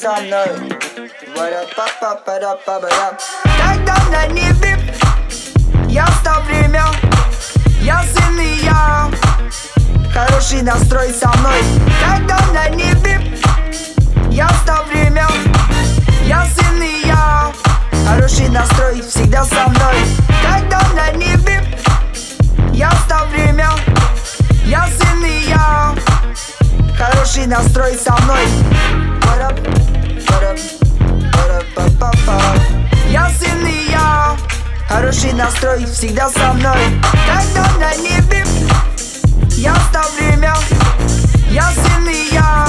со мной. Когда на небе я стал время Я сын и я. Хороший настрой со мной. Когда на небе я стал время Я сын и я. Хороший настрой всегда со мной. Когда на небе я стал время Я сын и я. Хороший настрой со мной Хороший настрой всегда со мной. Когда на небе Я стал время Я сын и я.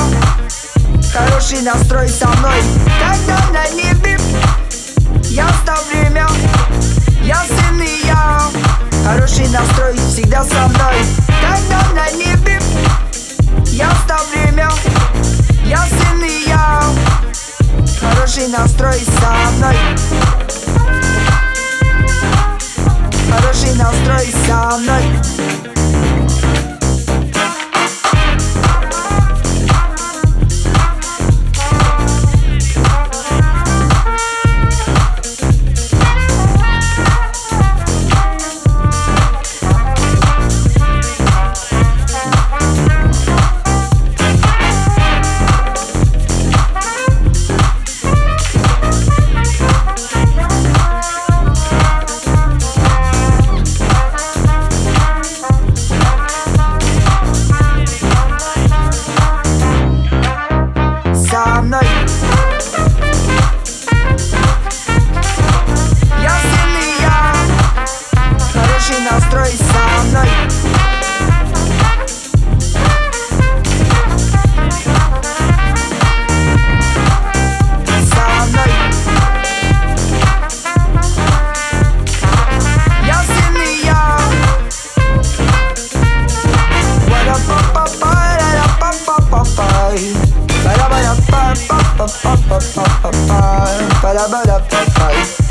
Хороший настрой со мной. Когда на небе Я стал время Я сын и я. Хороший настрой всегда со мной. Когда на небе Я стал время Я сын и я. Хороший настрой со мной Хороший настрой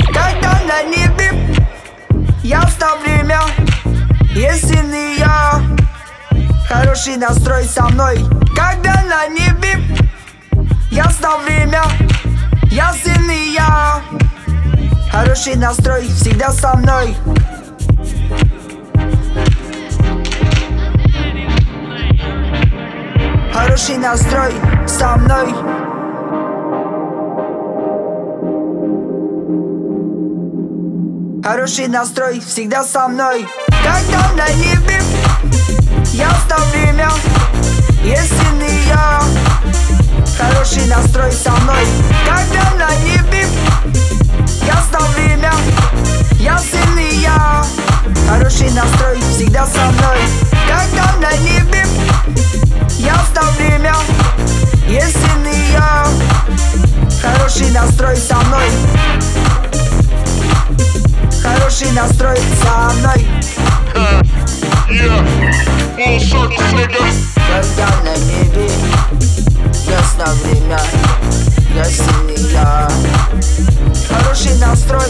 Когда на небе я время Если я Хороший настрой со мной Когда на небе я стал время Я и я Хороший настрой всегда со мной Хороший настрой со мной Хороший настрой всегда со мной. Когда на небе Я стал время Если я Хороший настрой со мной. Когда на небе меня строит со мной. Когда на небе ясно время Ясен я Хороший настрой.